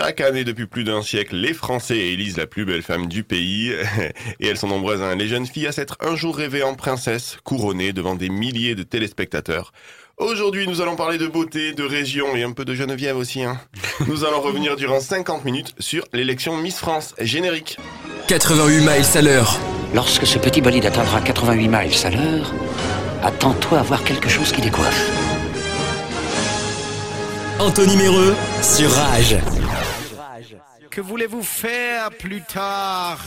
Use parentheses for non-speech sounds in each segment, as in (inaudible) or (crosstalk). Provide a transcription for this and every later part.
Chaque année depuis plus d'un siècle, les Français élisent la plus belle femme du pays. (laughs) Et elles sont nombreuses, hein. les jeunes filles à s'être un jour rêvées en princesse, couronnées devant des milliers de téléspectateurs. Aujourd'hui, nous allons parler de beauté, de région et un peu de Geneviève aussi. Hein. Nous allons revenir durant 50 minutes sur l'élection Miss France. Générique. 88 miles à l'heure. Lorsque ce petit bolide atteindra 88 miles à l'heure, attends-toi à voir quelque chose qui décoiffe. Anthony Méreux sur Rage. Que voulez-vous faire plus tard?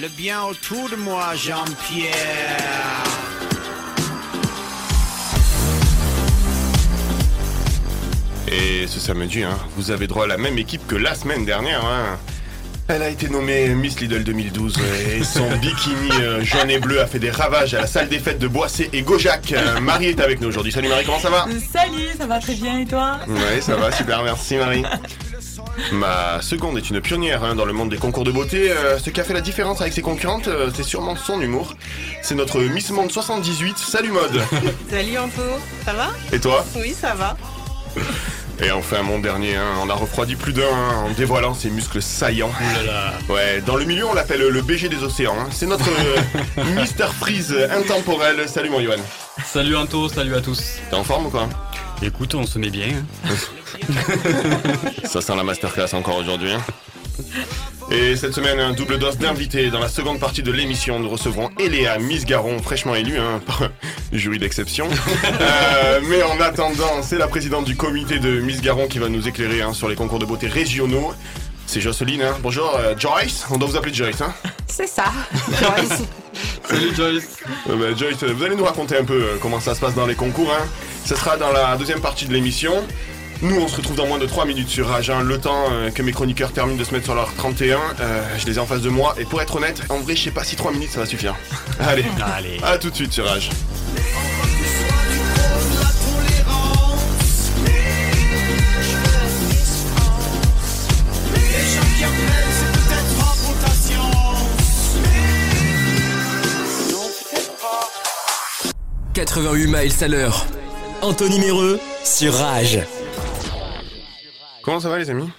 Le bien autour de moi, Jean-Pierre. Et ce samedi, hein, vous avez droit à la même équipe que la semaine dernière. Hein. Elle a été nommée Miss Lidl 2012 et son (laughs) bikini euh, jaune et bleu a fait des ravages à la salle des fêtes de Boissé et Gaujac. Euh, Marie est avec nous aujourd'hui. Salut Marie, comment ça va? Salut, ça va très bien et toi? Oui, ça va, super, merci Marie. Ma seconde est une pionnière hein, dans le monde des concours de beauté. Euh, ce qui a fait la différence avec ses concurrentes, euh, c'est sûrement son humour. C'est notre Miss Monde 78. Salut Mode (laughs) Salut Anto, ça va? Et toi? Oui, ça va. (laughs) Et enfin, mon dernier, hein, on a refroidi plus d'un hein, en dévoilant ses muscles saillants. Ouais, dans le milieu, on l'appelle le BG des océans. hein. C'est notre (laughs) euh, Mister Freeze intemporel. Salut mon Yohan. Salut Anto, salut à tous. T'es en forme ou quoi? Écoute, on se met bien. hein. (laughs) Ça sent la masterclass encore aujourd'hui. hein. (laughs) Et cette semaine, un double dose d'invités. Dans la seconde partie de l'émission, nous recevrons Eléa Miss Garon, fraîchement élue hein, par un (laughs) jury d'exception. Euh, mais en attendant, c'est la présidente du comité de Miss Garon qui va nous éclairer hein, sur les concours de beauté régionaux. C'est Jocelyne. hein. Bonjour, euh, Joyce. On doit vous appeler Joyce. Hein. C'est ça. Joyce. Salut Joyce. Euh, bah, Joyce, vous allez nous raconter un peu euh, comment ça se passe dans les concours. Ce sera dans la deuxième partie de l'émission. Nous, on se retrouve dans moins de 3 minutes sur Rage. hein. Le temps euh, que mes chroniqueurs terminent de se mettre sur leur 31, euh, je les ai en face de moi. Et pour être honnête, en vrai, je sais pas si 3 minutes ça va suffire. (laughs) Allez, Allez. à tout de suite sur Rage. « 88 miles à l'heure. Anthony Méreux sur Rage. Comment ça va, les amis?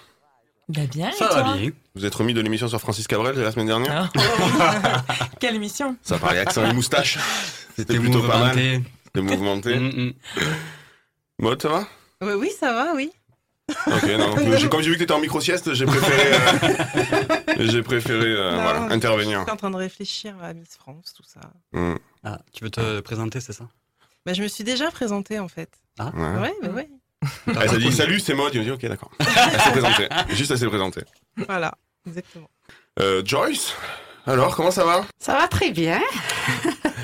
Bah bien, Ça et va toi? bien. Vous êtes remis de l'émission sur Francis Cabrel de la semaine dernière? Ah. (laughs) Quelle émission? Ça parlait accent et moustache. (laughs) C'était plutôt pas mal. mouvementé. C'était mouvementé. Mm, mm. Mode, ça va? Oui, oui, ça va, oui. Ok, non. (laughs) j'ai- Comme j'ai vu que t'étais en micro-sieste, j'ai préféré, euh, j'ai préféré euh, Non, voilà, je intervenir. suis en train de réfléchir à Miss France, tout ça. Mm, Ah, tu veux te présenter, c'est ça? Bah, je me suis déjà présentée en fait. ouais. Ouais, bah ouais. Elle s'est dit salut, c'est Maud. Il m'a dit ok, d'accord. (laughs) Elle s'est présentée. Juste, elle s'est présentée. Voilà, exactement. Euh, Joyce, alors comment ça va? Ça va très bien.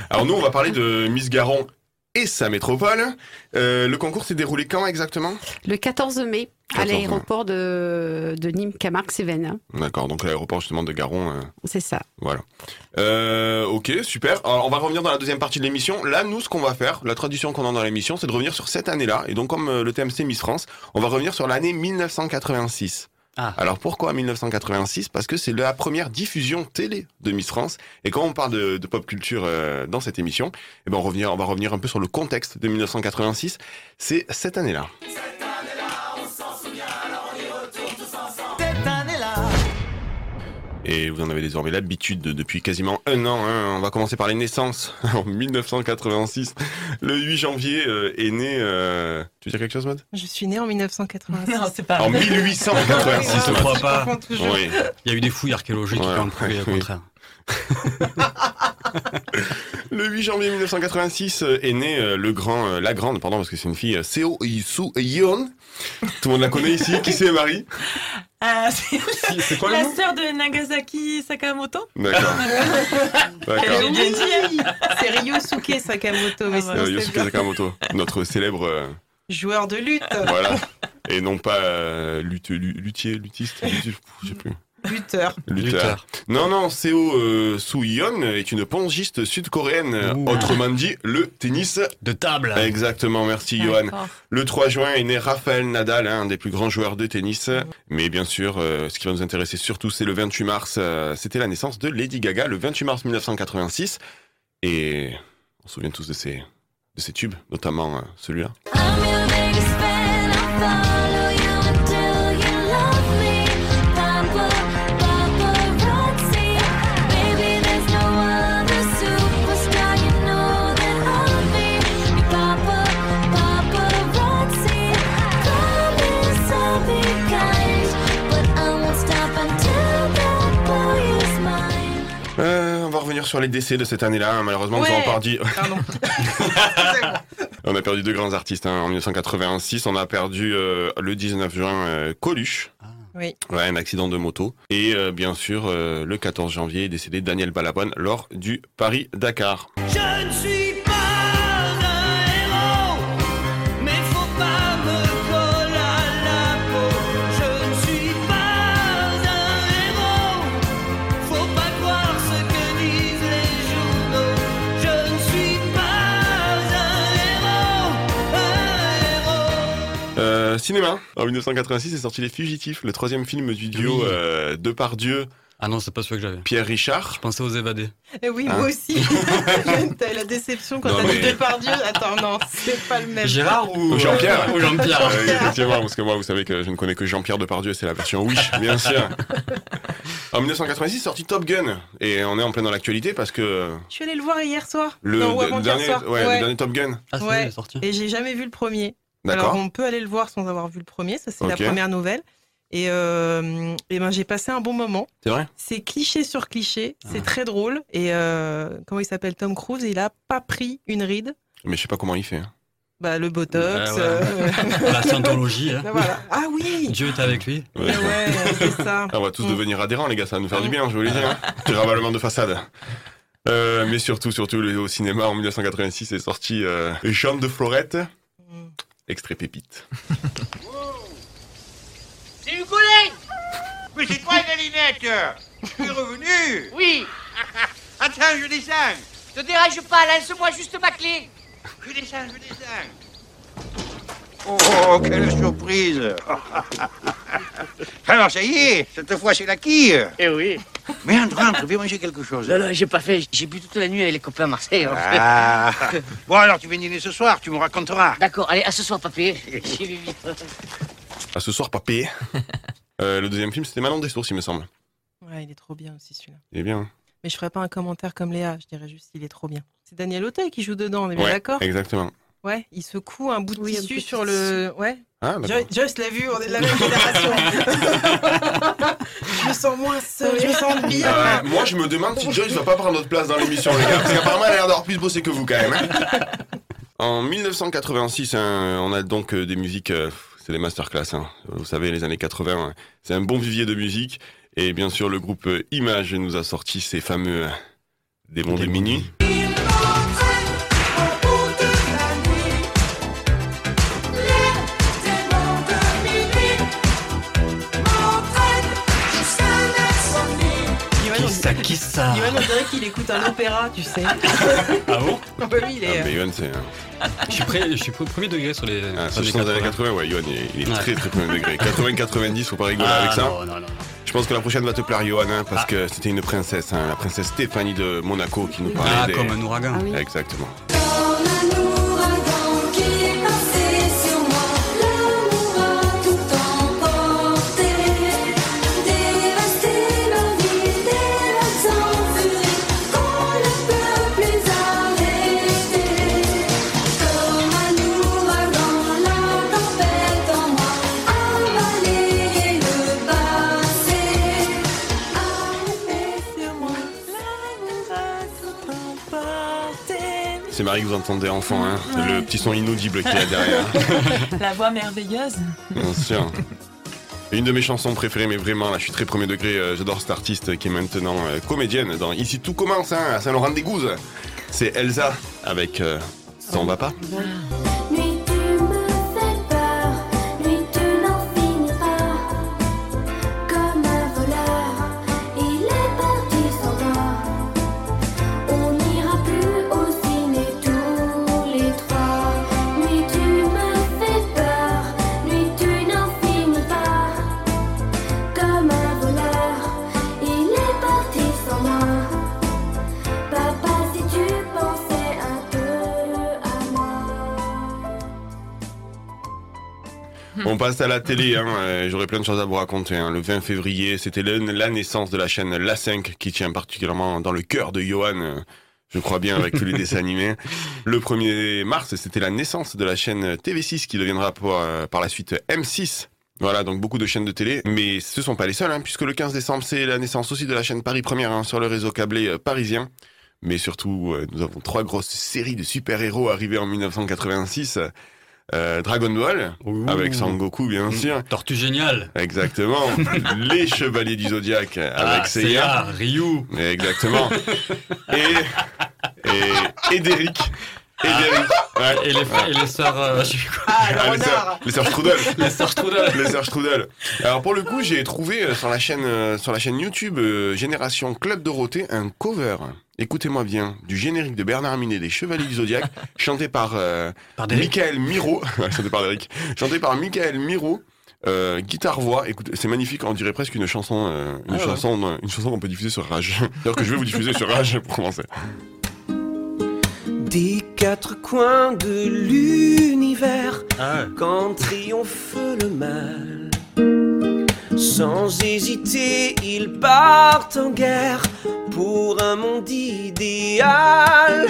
Alors nous, on va parler de Miss Garon et sa métropole. Euh, le concours s'est déroulé quand exactement Le 14 mai, 14 à l'aéroport de, de Nîmes-Camargue-Cévennes. D'accord, donc l'aéroport justement de Garon. euh, C'est ça. Voilà. Euh, ok, super. Alors, on va revenir dans la deuxième partie de l'émission. Là, nous, ce qu'on va faire, la tradition qu'on a dans l'émission, c'est de revenir sur cette année-là. Et donc, comme euh, le thème c'est Miss France, on va revenir sur l'année 1986. Ah. Alors, pourquoi 1986 Parce que c'est la première diffusion télé de Miss France. Et quand on parle de, de pop culture euh, dans cette émission, eh ben, on, revenir, on va revenir un peu sur le contexte de 1986. C'est cette année-là. Et vous en avez désormais l'habitude de- depuis quasiment un an. hein. On va commencer par les naissances. (laughs) En 1986, le 8 janvier euh, est né... euh, Tu veux dire quelque chose, Maud Je suis née en 1986. Non, c'est pas En vrai. 1886, Je te Maud. crois pas. Oui. Il y a eu des fouilles archéologiques qui ont prouvé le contraire. (laughs) Le 8 janvier 1986 euh, est né euh, le grand, euh, la grande, pardon, parce que c'est une fille, euh, Seo Isu Yeon. Tout le monde la connaît ici. Qui c'est, Marie? Ah, c'est la sœur de Nagasaki Sakamoto D'accord. J'ai bien dit. C'est Ryosuke Sakamoto, mais Ah, sinon Euh, c'est Yosuke bien. Sakamoto, notre célèbre... euh, joueur de lutte, voilà. Et non pas euh, lutte, lu- luthier, luthiste, je sais plus. Lutteur. Lutteur. Lutteur. Non, non, Seo euh, Soo-yeon est une pongiste sud-coréenne, autrement dit le tennis. De table. Exactement, merci Johan. Le 3 juin est né Rafael Nadal, un des plus grands joueurs de tennis. Mais bien sûr, euh, ce qui va nous intéresser surtout, c'est le 28 mars. euh, C'était la naissance de Lady Gaga, le 28 mars 1986. Et on se souvient tous de ces, de ces tubes, notamment euh, celui-là. Revenir sur les décès de cette année-là. hein. Malheureusement, nous avons perdu, (laughs) Pardon. (laughs) on a perdu deux grands artistes. hein. En 1986, on a perdu euh, le 19 juin euh, Coluche. Oui. Ouais, un accident de moto. Et euh, bien sûr, euh, le 14 janvier est décédé Daniel Balabon lors du Paris-Dakar. Je ne suis Euh, cinéma. En 1986 est sorti Les Fugitifs, le troisième film du duo Oui. euh, Depardieu, Ah non, c'est pas celui que j'avais. Pierre Richard. Je pensais aux évadés. Eh oui, Hein moi aussi. (laughs) T'as la déception quand t'as dit mais- Depardieu. Attends, non, c'est pas le même. Gérard ou Jean-Pierre. Ou Jean-Pierre. Euh, effectivement, parce que moi, vous savez que je ne connais que Jean-Pierre Depardieu, c'est la version Wish, bien sûr. En 1986, sorti Top Gun. Et on est en plein dans l'actualité parce que Je suis allée le voir hier soir. le, non, dernier, soir. ouais, le dernier Top Gun. Ah, c'est Ouais. sorti. Et j'ai jamais vu le premier. Alors on peut aller le voir sans avoir vu le premier, ça c'est la première nouvelle. Et, euh, et ben j'ai passé un bon moment. C'est vrai? C'est cliché sur cliché, c'est Ah. très drôle. Et euh, comment il s'appelle? Tom Cruise, il a pas pris une ride. Mais je sais pas comment il fait. hein. Bah le botox. Ouais, ouais. euh, La scientologie. hein. bah, voilà. Ah oui. Dieu est avec lui. Ouais. Ah ouais, c'est ça. Ah, on va tous Mm. devenir adhérents, les gars, ça va nous faire du bien, je vous l'ai dit. Hein. (laughs) Petit ravalement de façade. Euh, mais surtout, surtout, le- au cinéma, en 1986, est sorti euh, Jean de Florette, Mm. Extrait pépite. (laughs) C'est Hugo Mais c'est toi, Galinette! Tu es revenu Oui, (laughs) Attends, je descends. Te dérange pas, lance-moi juste ma clé. Je descends, je descends Oh, quelle surprise (laughs) Alors, ça y est, cette fois, c'est la quille Eh oui. Mais entre, entre, viens manger quelque chose. Non, non, j'ai pas fait, j'ai bu toute la nuit avec les copains à Marseille. en fait. Ah (laughs) Bon, alors, tu viens dîner ce soir, tu me raconteras. D'accord, allez, à ce soir, papé. (laughs) J'y vais vite. À ce soir, papé. Euh, le deuxième film, c'était Manon des Sources, il me semble. Ouais, il est trop bien aussi celui-là. Il est bien. Mais je ferai pas un commentaire comme Léa, je dirais juste il est trop bien. C'est Daniel Auteuil qui joue dedans, on est bien Ouais, d'accord? exactement. Ouais, il secoue un bout de Oui, tissu sur le. Ouais. Ah. Joyce, l'a vu, on est de la même génération. (laughs) je me sens moins seule, je me sens bien. Euh, moi, je me demande si Joyce va pas prendre notre place dans l'émission, les gars. Parce qu'apparemment, elle a l'air d'avoir plus bossé que vous, quand même. hein. En 1986, hein, on a donc euh, des musiques, euh, c'est des masterclass. hein. Vous savez, les années 80, hein, c'est un bon vivier de musique. Et bien sûr, le groupe euh, Image nous a sorti ces fameux euh, Démons de minuit. On- ça Yoann, on dirait qu'il écoute un opéra, tu sais. (laughs) Ah bon? Ah bah oui, il est. Ah, mais Yoann, c'est. euh, Je suis, prêt, je suis pre- premier degré sur les. ah, sur les sont les années 80. 80, ouais, Yoann, il est, il est Ouais. très très premier degré. (laughs) 80-90, faut pas rigoler Ah, avec ça. non, non, non. Je pense que la prochaine va te plaire, Johan, hein, parce Ah. que c'était une princesse, hein, la princesse Stéphanie de Monaco qui nous parlait Ah, des... comme un ouragan. Ah oui. Exactement. Marie que vous entendez enfant, hein, le petit son inaudible qu'il y a (laughs) derrière. La voix merveilleuse. Bien sûr. Une de mes chansons préférées, mais vraiment, là, je suis très premier degré, euh, j'adore cette artiste qui est maintenant euh, comédienne dans Ici tout commence, hein, à Saint-Laurent-des-Gouzes. C'est Elsa avec euh, Ça va pas On passe à la télé, hein, euh, j'aurais plein de choses à vous raconter. hein. Le 20 février, c'était la naissance de la chaîne La 5 qui tient particulièrement dans le cœur de Johan, euh, je crois bien, avec tous les dessins animés. (laughs) Le 1er mars, c'était la naissance de la chaîne TV6 qui deviendra pour, euh, par la suite M6. Voilà, donc beaucoup de chaînes de télé, mais ce sont pas les seuls, hein, puisque le 15 décembre, c'est la naissance aussi de la chaîne Paris Première hein, sur le réseau câblé euh, parisien. Mais surtout, euh, nous avons trois grosses séries de super-héros arrivées en 1986. Euh, Dragon Ball, Ouh. avec Sangoku bien sûr. Tortue géniale. Exactement. (laughs) Les Chevaliers du Zodiaque avec Ah, Seiya. Ryu. Exactement. (laughs) Et, et, et Derrick. Et Derrick. Ouais. Et les, et les sœurs. euh, je sais plus quoi. Ah, le Ah, les sœurs- les sœurs Strudel. (laughs) Les sœurs Strudel. Les sœurs Strudel. Alors pour le coup, j'ai trouvé euh, sur la chaîne euh, sur la chaîne YouTube euh, Génération Club Dorothée un cover. Écoutez-moi bien, du générique de Bernard Minet des Chevaliers du Zodiaque, (laughs) chanté par euh, Par Derek. Michael Miro, (laughs) chanté par Derek, chanté par Michael Miro. Euh, guitare voix, écoute, c'est magnifique, on dirait presque une chanson, euh, une Ah chanson, euh, une chanson qu'on peut diffuser sur Rage. (laughs) D'ailleurs que je vais vous diffuser sur Rage pour commencer. Des quatre coins de l'univers, Ah ouais. quand triomphe le mal. Sans hésiter, ils partent en guerre pour un monde idéal.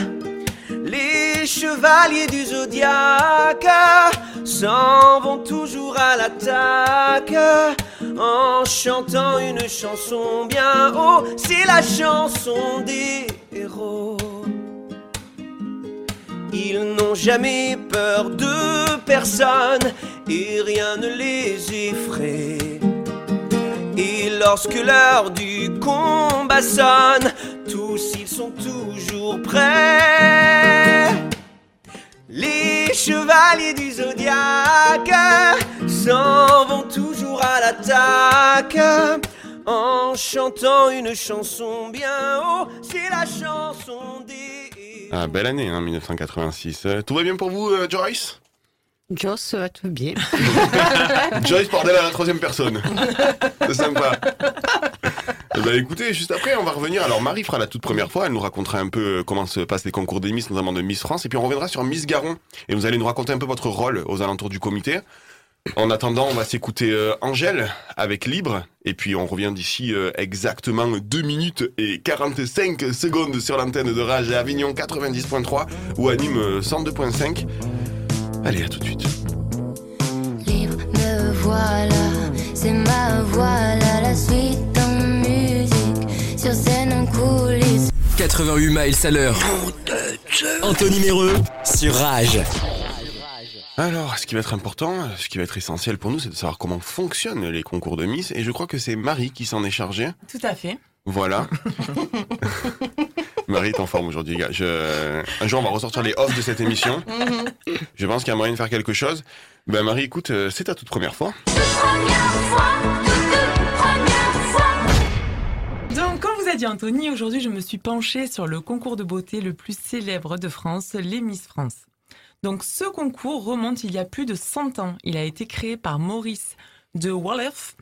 Les chevaliers du zodiaque s'en vont toujours à l'attaque en chantant une chanson bien haut. C'est la chanson des héros. Ils n'ont jamais peur de personne et rien ne les effraie. Et lorsque l'heure du combat sonne, tous ils sont toujours prêts. Les chevaliers du zodiaque s'en vont toujours à l'attaque en chantant une chanson bien haut. C'est la chanson des Ah, belle année, hein, 1986. Euh, tout va bien pour vous, euh, Joyce Ça va tout bien. (laughs) Joyce bordel à la troisième personne. C'est sympa. Ben, écoutez, juste après, on va revenir. Alors, Marie fera la toute première fois. Elle nous racontera un peu euh, comment se passent les concours des Miss, notamment de Miss France. Et puis, on reviendra sur Miss Garon. Et vous allez nous raconter un peu votre rôle aux alentours du comité. En attendant, on va s'écouter euh, Angèle avec Libre. Et puis, on revient d'ici euh, exactement 2 minutes et 45 secondes sur l'antenne de Rage à Avignon 90.3 ou anime euh, 102.5. Allez, à tout de suite. Libre, me voilà, c'est ma voilà la suite en musique, sur scène en coulisses. 88 miles à l'heure. Anthony Méreux sur Rage. Alors, ce qui va être important, ce qui va être essentiel pour nous, c'est de savoir comment fonctionnent les concours de Miss. Et je crois que c'est Marie qui s'en est chargée. Tout à fait. Voilà. (laughs) Marie est en forme aujourd'hui, gars. Je... Un jour, on va ressortir les offs de cette émission. Je pense qu'il y a moyen de faire quelque chose. Ben, Marie, écoute, euh, c'est ta toute première fois. Donc, comme vous a dit Anthony, aujourd'hui, je me suis penchée sur le concours de beauté le plus célèbre de France, les Miss France. Donc, ce concours remonte il y a plus de 100 ans. Il a été créé par Maurice de Wallerf.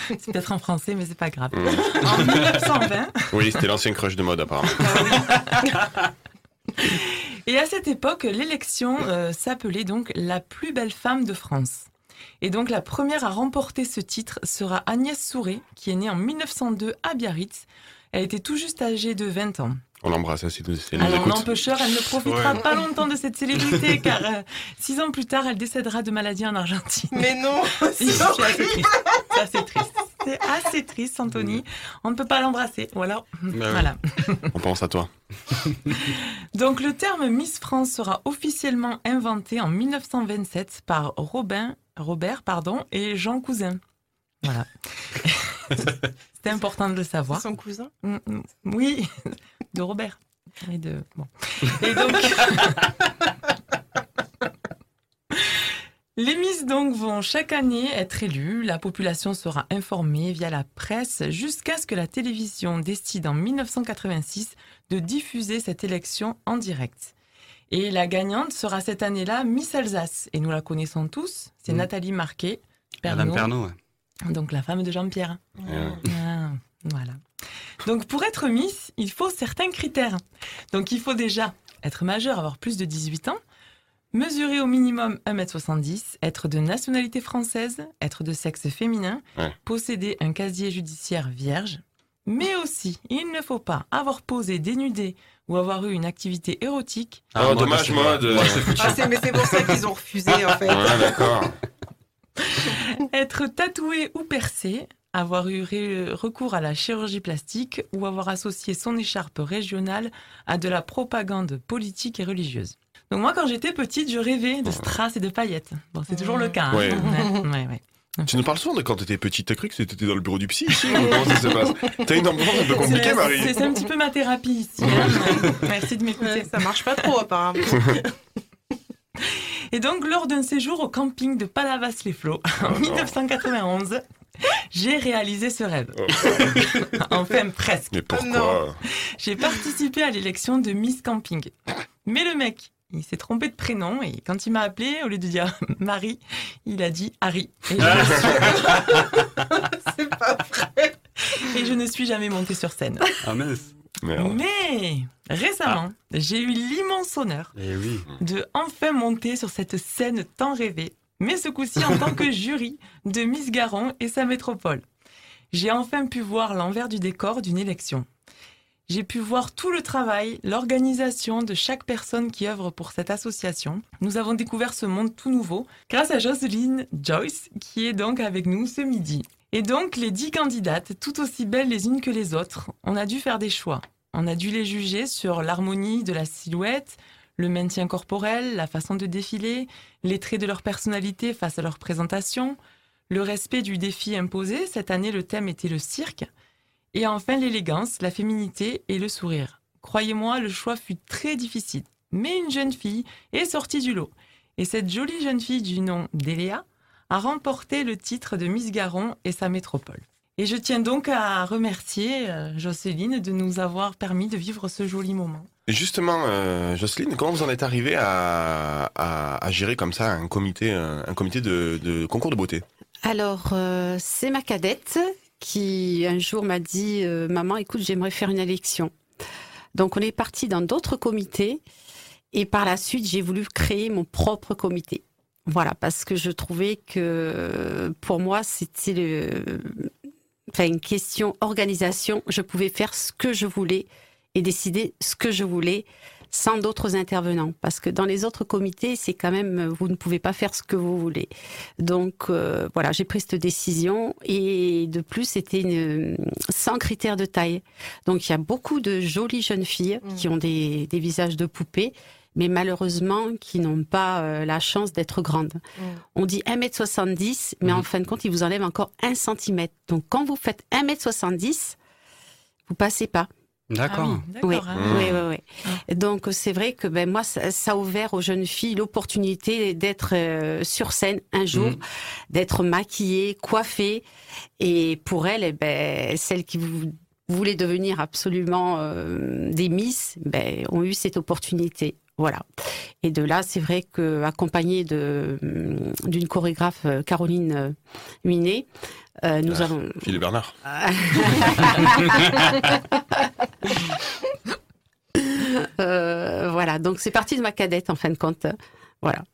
C'est peut-être en français, mais c'est pas grave. Mm. En 1920. Oui, c'était l'ancien crush de mode, apparemment. Et à cette époque, l'élection euh, s'appelait donc la plus belle femme de France. Et donc la première à remporter ce titre sera Agnès Souré, qui est née en 1902 à Biarritz. Elle était tout juste âgée de 20 ans. On l'embrasse, hein, si nous, si Alors l'empêcheur, elle ne profitera Ouais. pas longtemps de cette célébrité, (laughs) car euh, six ans plus tard, elle décédera de maladie en Argentine. Mais non. (laughs) C'est assez triste. C'est assez triste, Anthony. On ne peut pas l'embrasser. Voilà. Oui. voilà. (laughs) On pense à toi. Donc le terme Miss France sera officiellement inventé en 1927 par Robin, Robert pardon, et Jean Cousin. Voilà. (laughs) C'était important de le savoir. Son cousin? Mm, mm, Oui, (laughs) de Robert. Et, de... bon. Et donc... (laughs) Les Miss donc vont chaque année être élues, la population sera informée via la presse jusqu'à ce que la télévision décide en 1986 de diffuser cette élection en direct. Et la gagnante sera cette année-là Miss Alsace. Et nous la connaissons tous, c'est Mm. Nathalie Marquet, Madame Pernaud. Donc la femme de Jean-Pierre. Euh, Ah, voilà. Donc pour être Miss, il faut certains critères. Donc il faut déjà être majeur, avoir plus de 18 ans, mesurer au minimum 1m70, être de nationalité française, être de sexe féminin, Ouais. posséder un casier judiciaire vierge. Mais aussi, il ne faut pas avoir posé dénudé ou avoir eu une activité érotique, Oh, moi, dommage, moi, c'est foutu. Ah, mais c'est pour ça qu'ils ont refusé, en fait. Ouais, d'accord. (laughs) être tatoué ou percé, avoir eu recours à la chirurgie plastique ou avoir associé son écharpe régionale à de la propagande politique et religieuse. Donc moi, quand j'étais petite, je rêvais de strass et de paillettes. Bon, c'est toujours le cas. hein. Ouais. Ouais, ouais, ouais. Tu nous parles souvent de quand t'étais petite. T'as cru que c'était dans le bureau du psy ici ou Comment ça se passe? T'as une enfance un peu compliquée, C'est- Marie C'est c'est un petit peu ma thérapie ici. hein. Merci de m'écouter. Ça marche pas trop apparemment. (laughs) Et donc, lors d'un séjour au camping de Palavas-les-Flots (laughs) en 1991, j'ai réalisé ce rêve. (laughs) enfin, presque. Mais pourquoi J'ai participé à l'élection de Miss Camping. Mais le mec, il s'est trompé de prénom et quand il m'a appelé, au lieu de dire (laughs) Marie, il a dit Harry. Et je, ne suis... C'est pas vrai. et je ne suis jamais montée sur scène. Ah mince. Merde. Mais récemment, j'ai eu l'immense honneur Eh oui. de enfin monter sur cette scène tant rêvée, mais ce coup-ci en tant que (laughs) jury de Miss Garon et sa métropole. J'ai enfin pu voir l'envers du décor d'une élection. J'ai pu voir tout le travail, l'organisation de chaque personne qui œuvre pour cette association. Nous avons découvert ce monde tout nouveau grâce à Jocelyne Joyce, qui est donc avec nous ce midi. Et donc, les dix candidates, tout aussi belles les unes que les autres, on a dû faire des choix. On a dû les juger sur l'harmonie de la silhouette, le maintien corporel, la façon de défiler, les traits de leur personnalité face à leur présentation, le respect du défi imposé. Cette année, le thème était le cirque. Et enfin, l'élégance, la féminité et le sourire. Croyez-moi, le choix fut très difficile. Mais une jeune fille est sortie du lot. Et cette jolie jeune fille du nom d'Eléa a remporté le titre de Miss Garon et sa métropole. Et je tiens donc à remercier euh, Jocelyne de nous avoir permis de vivre ce joli moment. Justement, euh, Jocelyne, comment vous en êtes arrivée à, à, à gérer comme ça un comité, un, un comité de, de concours de beauté? Alors, euh, c'est ma cadette qui un jour m'a dit euh, Maman, écoute, j'aimerais faire une élection. Donc, on est parti dans d'autres comités et par la suite, j'ai voulu créer mon propre comité. Voilà, parce que je trouvais que pour moi, c'était le... enfin, une question organisation. Je pouvais faire ce que je voulais et décider ce que je voulais sans d'autres intervenants. Parce que dans les autres comités, c'est quand même, vous ne pouvez pas faire ce que vous voulez. Donc euh, voilà, j'ai pris cette décision et de plus, c'était une, sans critères de taille. Donc il y a beaucoup de jolies jeunes filles qui ont des, des visages de poupées mais malheureusement qui n'ont pas euh, la chance d'être grandes. On dit 1m70, mais en fin de compte, ils vous enlèvent encore 1 cm. Donc quand vous faites 1m70, vous passez pas. D'accord. Ah oui, Oui, hein. oui, oui, oui. Donc c'est vrai que ben moi ça, ça a ouvert aux jeunes filles l'opportunité d'être euh, sur scène un jour, Mhm. d'être maquillées, coiffées, et pour elles, eh ben celles qui vou- voulaient devenir absolument euh, des Miss, ben ont eu cette opportunité. Voilà. Et de là, c'est vrai que accompagnée de hum, d'une chorégraphe euh, Caroline euh, Minet, euh, nous Ah. avons Philippe Bernard (laughs) Euh, voilà, donc c'est parti de ma cadette en fin de compte. Voilà.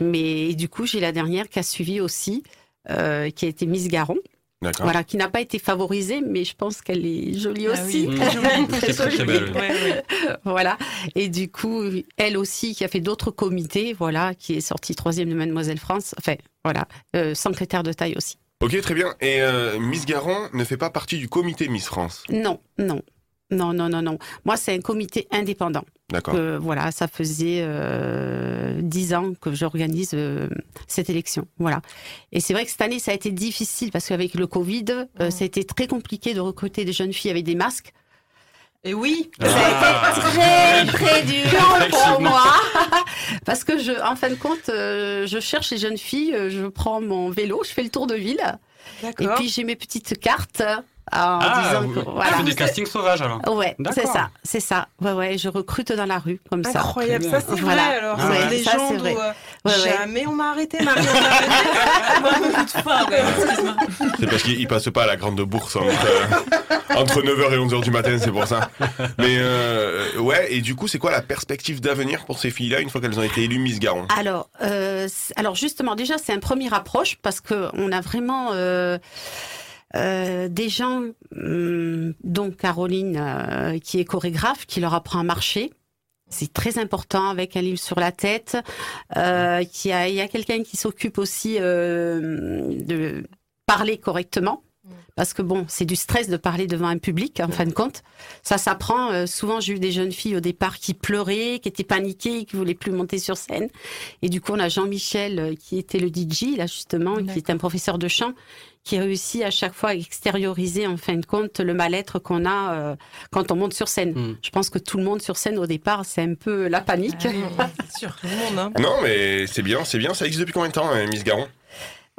Mais du coup, j'ai la dernière qui a suivi aussi, euh, qui a été Miss Garon. Voilà, qui n'a pas été favorisée, mais je pense qu'elle est jolie Ah aussi. oui, très jolie. (laughs) C'est très, très belle. Ouais, (laughs) ouais. voilà. Et du coup, elle aussi, qui a fait d'autres comités, voilà, qui est sortie troisième de Mademoiselle France. Enfin, voilà, euh, secrétaire de taille aussi. Ok, très bien. Et euh, Miss Garon ne fait pas partie du comité Miss France? Non, non. Non, non, non, non. Moi, c'est un comité indépendant. D'accord. Euh, voilà, ça faisait euh, dix ans que j'organise euh, cette élection. Voilà. Et c'est vrai que cette année, ça a été difficile parce qu'avec le Covid, euh, ça a été très compliqué de recruter des jeunes filles avec des masques. Et oui, Ça Ah. a été très, (laughs) très dur pour moi. (laughs) Parce que, je, en fin de compte, euh, je cherche les jeunes filles, euh, je prends mon vélo, je fais le tour de ville. Et puis, j'ai mes petites cartes en Ah, disant vous, que. tu Voilà. fais des castings sauvages alors Ouais, c'est ça, c'est ça. Ouais, ouais, je recrute dans la rue, comme ça. Incroyable, ça c'est Voilà. vrai alors. Ah c'est ouais, ça, gens c'est vrai. euh, Ouais, ouais. jamais on m'a arrêté, Marie. (laughs) C'est parce qu'il il passe pas à la grande bourse entre, euh, entre 9h et 11h du matin, c'est pour ça. Mais euh, ouais, et du coup, c'est quoi la perspective d'avenir pour ces filles-là une fois qu'elles ont été élues Miss Garon Alors, euh, alors justement, déjà, c'est un premier approche parce que on a vraiment euh, des gens, hum, dont Caroline, euh, qui est chorégraphe, qui leur apprend à marcher. C'est très important avec un livre sur la tête. Euh, a, il y a quelqu'un qui s'occupe aussi euh, de parler correctement. Parce que bon, c'est du stress de parler devant un public, en fin de compte. Ça s'apprend. Euh, souvent, j'ai eu des jeunes filles au départ qui pleuraient, qui étaient paniquées, qui voulaient plus monter sur scène. Et du coup, on a Jean-Michel, euh, qui était le DJ, là, justement, qui est un professeur de chant, qui réussit à chaque fois à extérioriser, en fin de compte, le mal-être qu'on a euh, quand on monte sur scène. Hmm. Je pense que tout le monde sur scène, au départ, c'est un peu la panique. sûr. Tout le monde, hein. Non, mais c'est bien, c'est bien. Ça existe depuis combien de temps, euh, Miss Garon?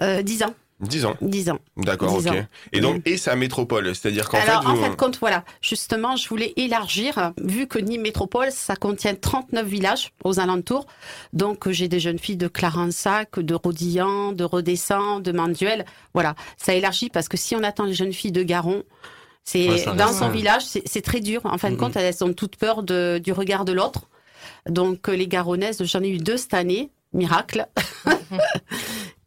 Euh, 10 ans. 10 ans. 10 ans. D'accord, ok. ans. Et donc, et sa métropole, c'est-à-dire qu'en Alors, fait, en vous... fin de compte, voilà, justement, je voulais élargir, vu que Nîmes Métropole, ça contient 39 villages aux alentours. Donc, j'ai des jeunes filles de Clarensac, de Rodillan, de Redescend, de Manduel. Voilà, ça élargit parce que si on attend les jeunes filles de Garon, c'est Ouais, dans son village, c'est très dur. En fin de compte, elles ont toute peur de, du regard de l'autre. Donc, les Garonnaises, j'en ai eu deux cette année, miracle. (laughs)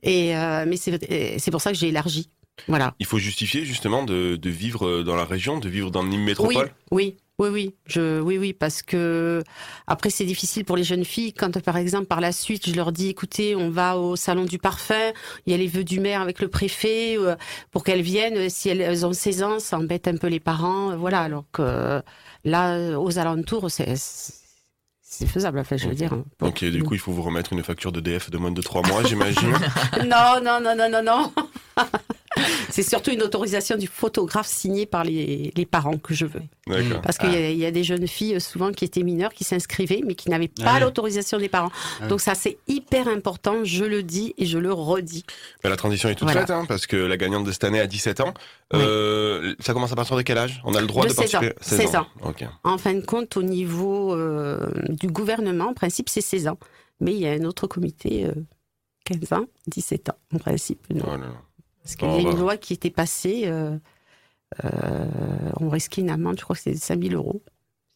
Et euh, mais c'est et c'est pour ça que j'ai élargi. Voilà. il faut justifier justement de, de vivre euh, dans la région, de vivre dans Nîmes Métropole Oui, oui, oui, oui, je, oui, oui, parce que après c'est difficile pour les jeunes filles quand par exemple par la suite je leur dis écoutez on va au salon du parfum, il y a les vœux du maire avec le préfet euh, pour qu'elles viennent si elles, ont 16 ans ça embête un peu les parents euh, voilà alors que euh, là euh, aux alentours c'est c'est faisable enfin je veux dire. hein. Ok, du coup, il faut vous remettre une facture d'EDF de moins de 3 mois, j'imagine. (laughs) non, non, non, non, non, non. C'est surtout une autorisation du photographe signée par les, les parents que je veux. Parce qu'il y, a- il y a des jeunes filles euh, souvent qui étaient mineures, qui s'inscrivaient, mais qui n'avaient pas Ah oui. l'autorisation des parents. Ah. Donc ça, c'est hyper important, je le dis et je le redis. Bah, la transition est toute Voilà. faite, hein, parce que la gagnante de cette année a 17 ans. Euh, Ça commence à partir de quel âge? On a le droit De de, 16 ans. participer? 16 ans. Ok. En fin de compte, au niveau euh, du gouvernement, en principe, c'est 16 ans. Mais il y a un autre comité, euh, 15 ans, 17 ans, en principe. non. Parce qu'il y a une bah. loi qui était passée, euh, euh, on risquait une amende, je crois que c'était 5000 euros,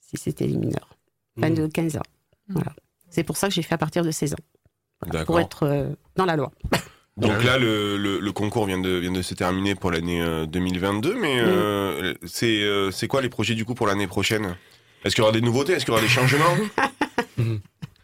si c'était les mineurs. Enfin, Mmh. de 15 ans. Voilà. C'est pour ça que j'ai fait à partir de 16 ans, pour être euh, dans la loi. (laughs) Donc là, le, le, le concours vient de, vient de se terminer pour l'année euh, 2022, mais euh, c'est quoi les projets du coup pour l'année prochaine? Est-ce qu'il y aura des nouveautés? Est-ce qu'il y aura des changements? (laughs)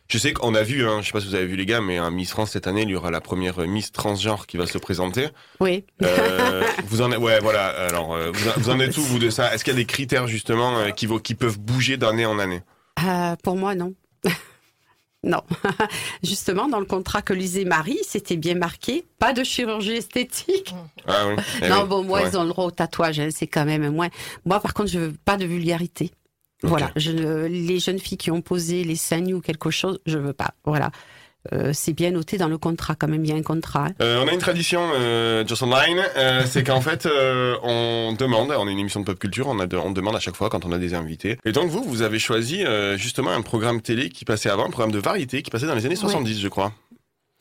Je sais qu'on a vu, hein, je sais pas si vous avez vu les gars, mais à Miss France cette année, il y aura la première Miss transgenre qui va se présenter. Oui. Euh, (laughs) vous en êtes, ouais, voilà. Alors, euh, vous, en- vous en êtes où vous de ça? Est-ce qu'il y a des critères justement euh, qui, peuvent bouger d'année en année? Euh, pour moi, non. (laughs) non. (laughs) Justement, dans le contrat que lisait Marie, c'était bien marqué, pas de chirurgie esthétique. Ah oui. eh non, oui, bon, moi, ouais. ils ont le droit au tatouage, hein, c'est quand même moins. Moi, par contre, je veux pas de vulgarité. Voilà, je, les jeunes filles qui ont posé les seins nus ou quelque chose, je veux pas. Voilà, Euh, c'est bien noté dans le contrat, quand même, il y a un contrat. hein. Euh, on a une tradition, euh, Just Online, c'est qu'en fait, on demande, on est une émission de pop culture, on, a de- on demande à chaque fois quand on a des invités. Et donc vous, vous avez choisi justement un programme télé qui passait avant, un programme de variété qui passait dans les années 70, je crois.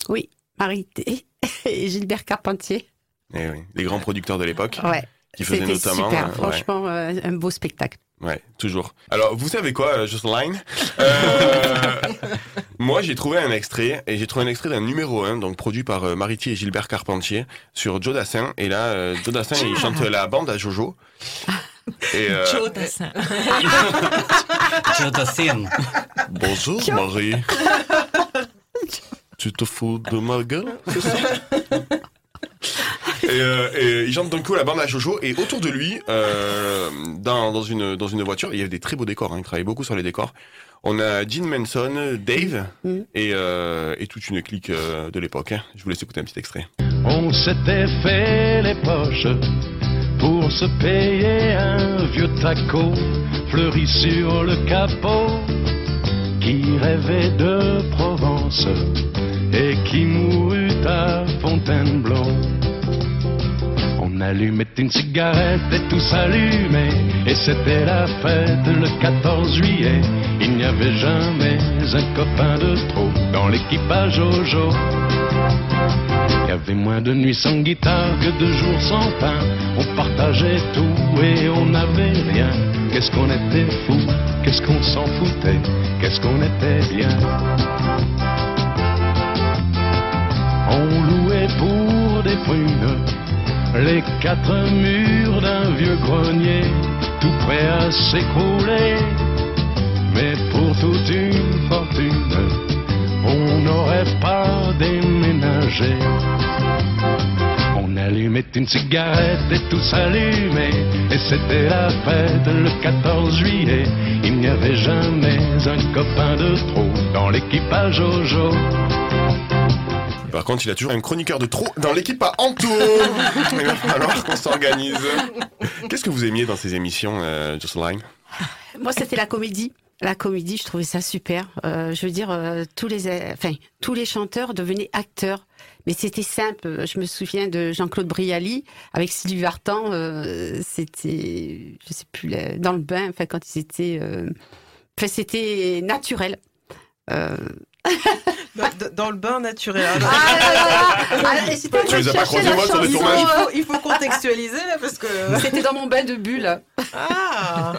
Oui, Marie T (laughs) et Gilbert Carpentier. Eh oui, les grands producteurs de l'époque. Ouais. Qui faisaient C'était notamment. super, ouais. franchement, un beau spectacle. Ouais, toujours. Alors, vous savez quoi, euh, Just Online Euh, (laughs) Moi, j'ai trouvé un extrait, et j'ai trouvé un extrait d'un numéro 1, donc produit par euh, Mariti et Gilbert Carpentier, sur Joe Dassin. Et là, euh, Joe Dassin, il chante la bande à Jojo. (laughs) Et, euh, Joe Dassin. (laughs) Joe Dassin. Bonjour, Marie. tu te fous de ma gueule, euh, et il chante d'un coup la bande à Jojo et autour de lui, euh, dans, dans, une, dans une voiture, il y avait des très beaux décors, hein, il travaillait beaucoup sur les décors. On a Gene Manson, Dave et, euh, et toute une clique euh, de l'époque. hein. Je vous laisse écouter un petit extrait. On s'était fait les poches pour se payer un vieux taco fleuri sur le capot qui rêvait de Provence et qui mourut à Fontainebleau. On allumait une cigarette et tout s'allumait et c'était la fête le 14 juillet. Il n'y avait jamais un copain de trop dans l'équipage Jojo. Il y avait moins de nuits sans guitare que de jours sans pain. On partageait tout et on n'avait rien. Qu'est-ce qu'on était fou, qu'est-ce qu'on s'en foutait, qu'est-ce qu'on était bien? On louait pour des prunes les quatre murs d'un vieux grenier, tout prêt à s'écrouler. Mais pour toute une fortune, on n'aurait pas déménagé. On allumait une cigarette et tout s'allumait. Et c'était la fête le 14 juillet. Il n'y avait jamais un copain de trop dans l'équipage Jojo. Par contre, il a toujours un chroniqueur de trop dans l'équipe à Anto. Il (laughs) va falloir qu'on s'organise. Qu'est-ce que vous aimiez dans ces émissions, euh, Jocelyn? Moi, c'était la comédie. La comédie, je trouvais ça super. Euh, je veux dire, euh, tous les, enfin, tous les chanteurs devenaient acteurs. Mais c'était simple. Je me souviens de Jean-Claude Brialy avec Sylvie Vartan. euh, c'était, je sais plus, dans le bain. Enfin, quand ils étaient, euh, enfin, c'était naturel. (laughs) Euh, Dans, le bain naturel. Ah, (laughs) là là là Ah, et c'était- Tu les as pas croisés, moi, sur tournages euh, Il faut contextualiser là parce que. C'était dans mon bain de bulles. Ah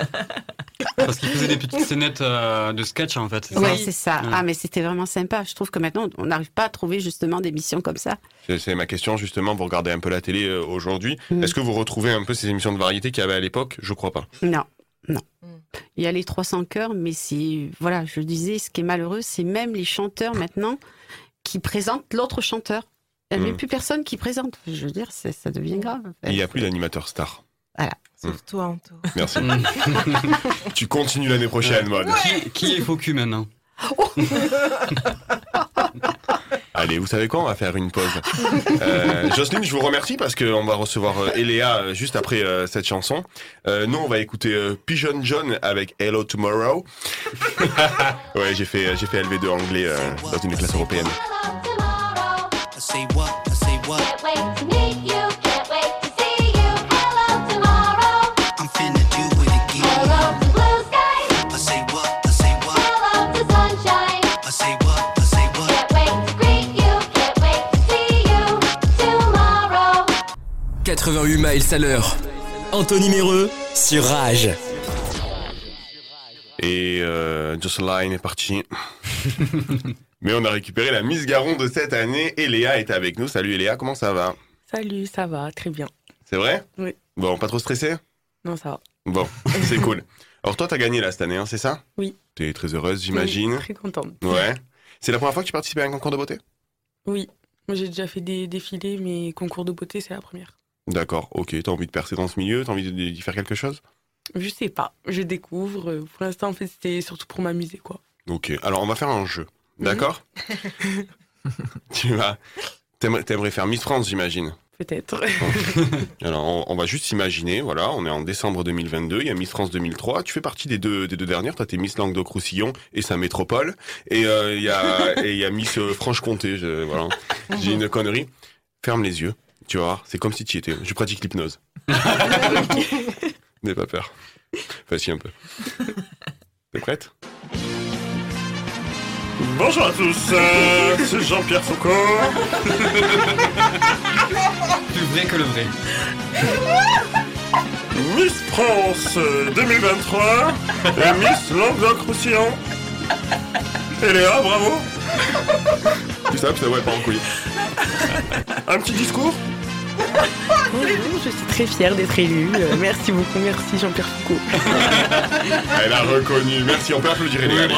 Parce qu'il faisait des petites scénettes euh, de sketch en fait. ça c'est ça. Ouais. Ah, mais c'était vraiment sympa. Je trouve que maintenant, on n'arrive pas à trouver justement des missions comme ça. C'est- ma question, justement. Vous regardez un peu la télé euh, aujourd'hui. Mm. Est-ce que vous retrouvez un peu ces émissions de variété qu'il y avait à l'époque? Je crois pas. Non, non. Il y a les 300 chœurs, mais c'est. Voilà, je disais, ce qui est malheureux, c'est même les chanteurs maintenant qui présentent l'autre chanteur. Il n'y a Mm. même plus personne qui présente. Je veux dire, c'est- ça devient grave. Il n'y a plus d'animateur star. Voilà. Sauf toi, Anto. Merci. (laughs) tu continues l'année prochaine, mode. Qui, qui est faux cul maintenant? (laughs) (laughs) Allez, vous savez quoi On va faire une pause. Euh, Jocelyne, je vous remercie parce qu'on va recevoir euh, Eléa euh, juste après euh, cette chanson. Nous, on va écouter Pigeon John avec Hello Tomorrow. (laughs) ouais, j'ai fait, j'ai fait LV2 anglais dans une classe européenne. 88 miles à l'heure. Anthony Méreux sur Rage. Et euh, Jocelyn est parti. (laughs) Mais on a récupéré la Miss Garon de cette année. Eléa est avec nous. Salut Eléa, comment ça va? Salut, ça va, très bien. C'est vrai? Oui. Bon, pas trop stressé? Non, ça va. Bon, (laughs) c'est cool. Alors toi, t'as gagné là cette année, hein, c'est ça? Oui. T'es très heureuse, j'imagine. Oui, très contente. Ouais. C'est la première fois que tu participes à un concours de beauté? Oui. Moi, j'ai déjà fait des défilés, mais concours de beauté, c'est la première. D'accord, ok. T'as envie de percer dans ce milieu? T'as envie d'y faire quelque chose? Je sais pas, je découvre. Euh, Pour l'instant, en fait, c'était surtout pour m'amuser, quoi. Ok. Alors, on va faire un jeu. D'accord? (laughs) (laughs) Tu vas. T'aimerais t'aimerais faire Miss France, j'imagine. Peut-être. (laughs) Alors, on, on va juste s'imaginer, voilà, on est en décembre 2022, il y a Miss France 2003, tu fais partie des deux, des deux dernières, toi t'es Miss Languedoc-Roussillon et sa métropole, et euh, il y, a, et y a Miss euh, Franche-Comté, je- voilà, j'ai une connerie. Ferme les yeux, tu vas voir, c'est comme si tu y étais, je pratique l'hypnose. (laughs) N'aie pas peur. Enfin, si, un peu. T'es prête? Bonjour à tous, euh, c'est Jean-Pierre Foucault. Plus vrai que le vrai. Miss France euh, 2023 et Miss Languedoc-Roussillon. Et Léa, bravo Tu sais, ça va pas en couille. Un petit discours? Bonjour, je suis très fière d'être élue. Euh, merci beaucoup, merci Jean-Pierre Foucault. (laughs) Elle a reconnu. Merci, on peut applaudir gars. (laughs)